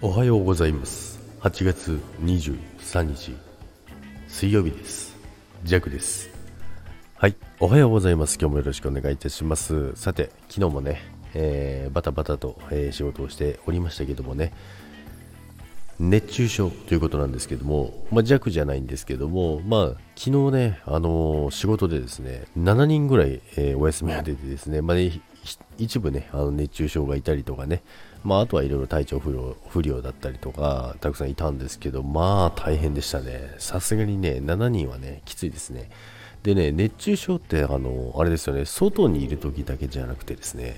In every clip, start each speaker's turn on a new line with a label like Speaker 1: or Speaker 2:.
Speaker 1: おはようございます。8月23日水曜日です。ジャックです。はいおはようございます。今日もよろしくお願いいたします。さて昨日もね、えー、バタバタと、えー、仕事をしておりましたけどもね熱中症ということなんですけども、まあ、弱じゃないんですけども、まあ、昨日ね、あのー、仕事でですね、7人ぐらい、えー、お休みが出てですね、まあ、ね一部ね、あの熱中症がいたりとかね、まあ、あとはいろいろ体調不良不良だったりとか、たくさんいたんですけど、まあ大変でしたね。さすがにね、7人はね、きついですね。でね、熱中症って、あの、あれですよね、外にいる時だけじゃなくてですね、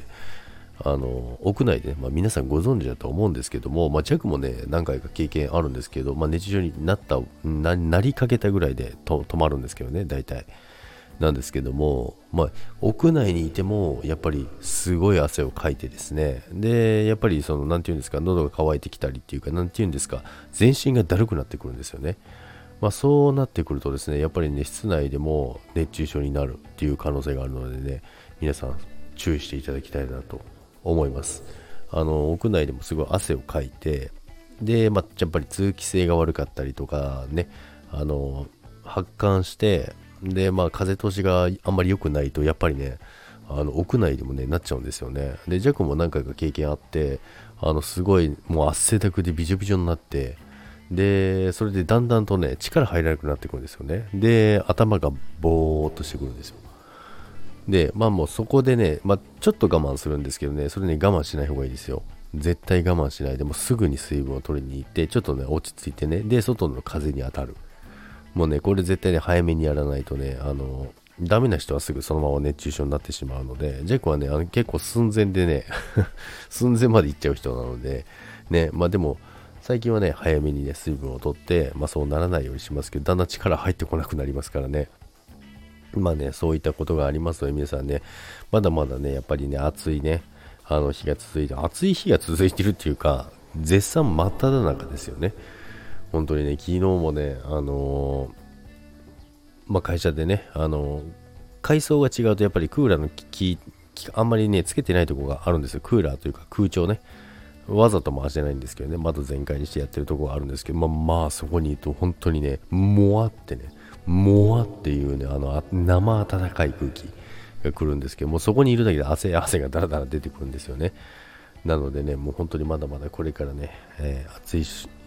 Speaker 1: あの屋内で、まあ、皆さんご存知だと思うんですけども、まあ、弱もね何回か経験あるんですけど、まあ、熱中症になったななりかけたぐらいでと止まるんですけどね大体なんですけども、まあ、屋内にいてもやっぱりすごい汗をかいてですねでやっぱりその何て言うんですか喉が渇いてきたりっていうか何て言うんですか全身がだるくなってくるんですよねまあ、そうなってくるとですねやっぱりね室内でも熱中症になるっていう可能性があるのでね皆さん注意していただきたいなと思います。あの屋内でもすごい汗をかいてで、まあ、やっぱり通気性が悪かったりとかねあの発汗してで、まあ、風通しがあんまり良くないとやっぱりねあの屋内でもねなっちゃうんですよね。でジャックも何回か経験あってあのすごいもう汗だくでびちょびちょになってでそれでだんだんとね力入らなくなってくるんですよね。で頭がぼーっとしてくるんですよ。で、まあもうそこでね、まあちょっと我慢するんですけどね、それね我慢しない方がいいですよ。絶対我慢しない。でもすぐに水分を取りに行って、ちょっとね、落ち着いてね、で、外の風に当たる。もうね、これ絶対ね、早めにやらないとね、あの、ダメな人はすぐそのまま熱中症になってしまうので、ジェイコはね、あの結構寸前でね 寸前まで行っちゃう人なので、ね、まあでも、最近はね、早めにね、水分を取って、まあそうならないようにしますけど、だんだん力入ってこなくなりますからね。まあね、そういったことがありますので、皆さんね、まだまだね、やっぱりね、暑いね、あの日が続いて、暑い日が続いてるっていうか、絶賛真っ只中ですよね。本当にね、昨日もね、あのー、まあ、会社でね、あのー、階層が違うとやっぱりクーラーの効あんまりね、つけてないとこがあるんですよ。クーラーというか空調ね。わざと回してないんですけどね、窓全開にしてやってるとこがあるんですけど、まあ、まあ、そこにいると本当にね、もわってね、もわっていうね、あの、生暖かい空気が来るんですけども、そこにいるだけで汗、汗がだらだら出てくるんですよね。なのでね、もう本当にまだまだこれからね、えー、暑い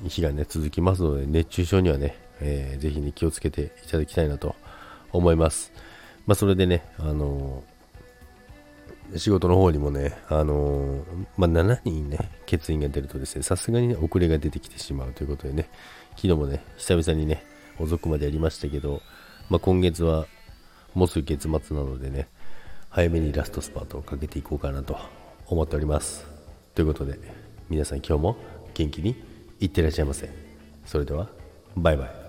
Speaker 1: 日がね、続きますので、熱中症にはね、えー、ぜひね、気をつけていただきたいなと思います。まあ、それでね、あのー、仕事の方にもね、あのー、まあ、7人ね、欠員が出るとですね、さすがにね、遅れが出てきてしまうということでね、昨日もね、久々にね、遅くまでやりましたけど、まあ、今月はもうすぐ月末なのでね、早めにラストスパートをかけていこうかなと思っております。ということで、皆さん今日も元気にいってらっしゃいませ。それでは、バイバイ。